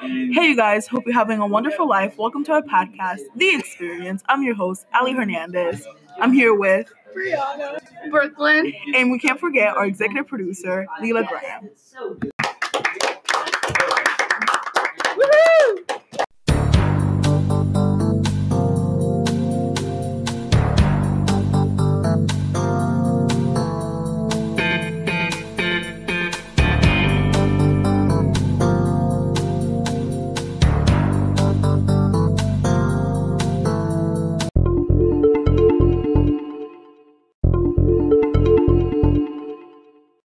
Hey, you guys, hope you're having a wonderful life. Welcome to our podcast, The Experience. I'm your host, Ali Hernandez. I'm here with Brianna Brooklyn. and we can't forget our executive producer, Leela Graham.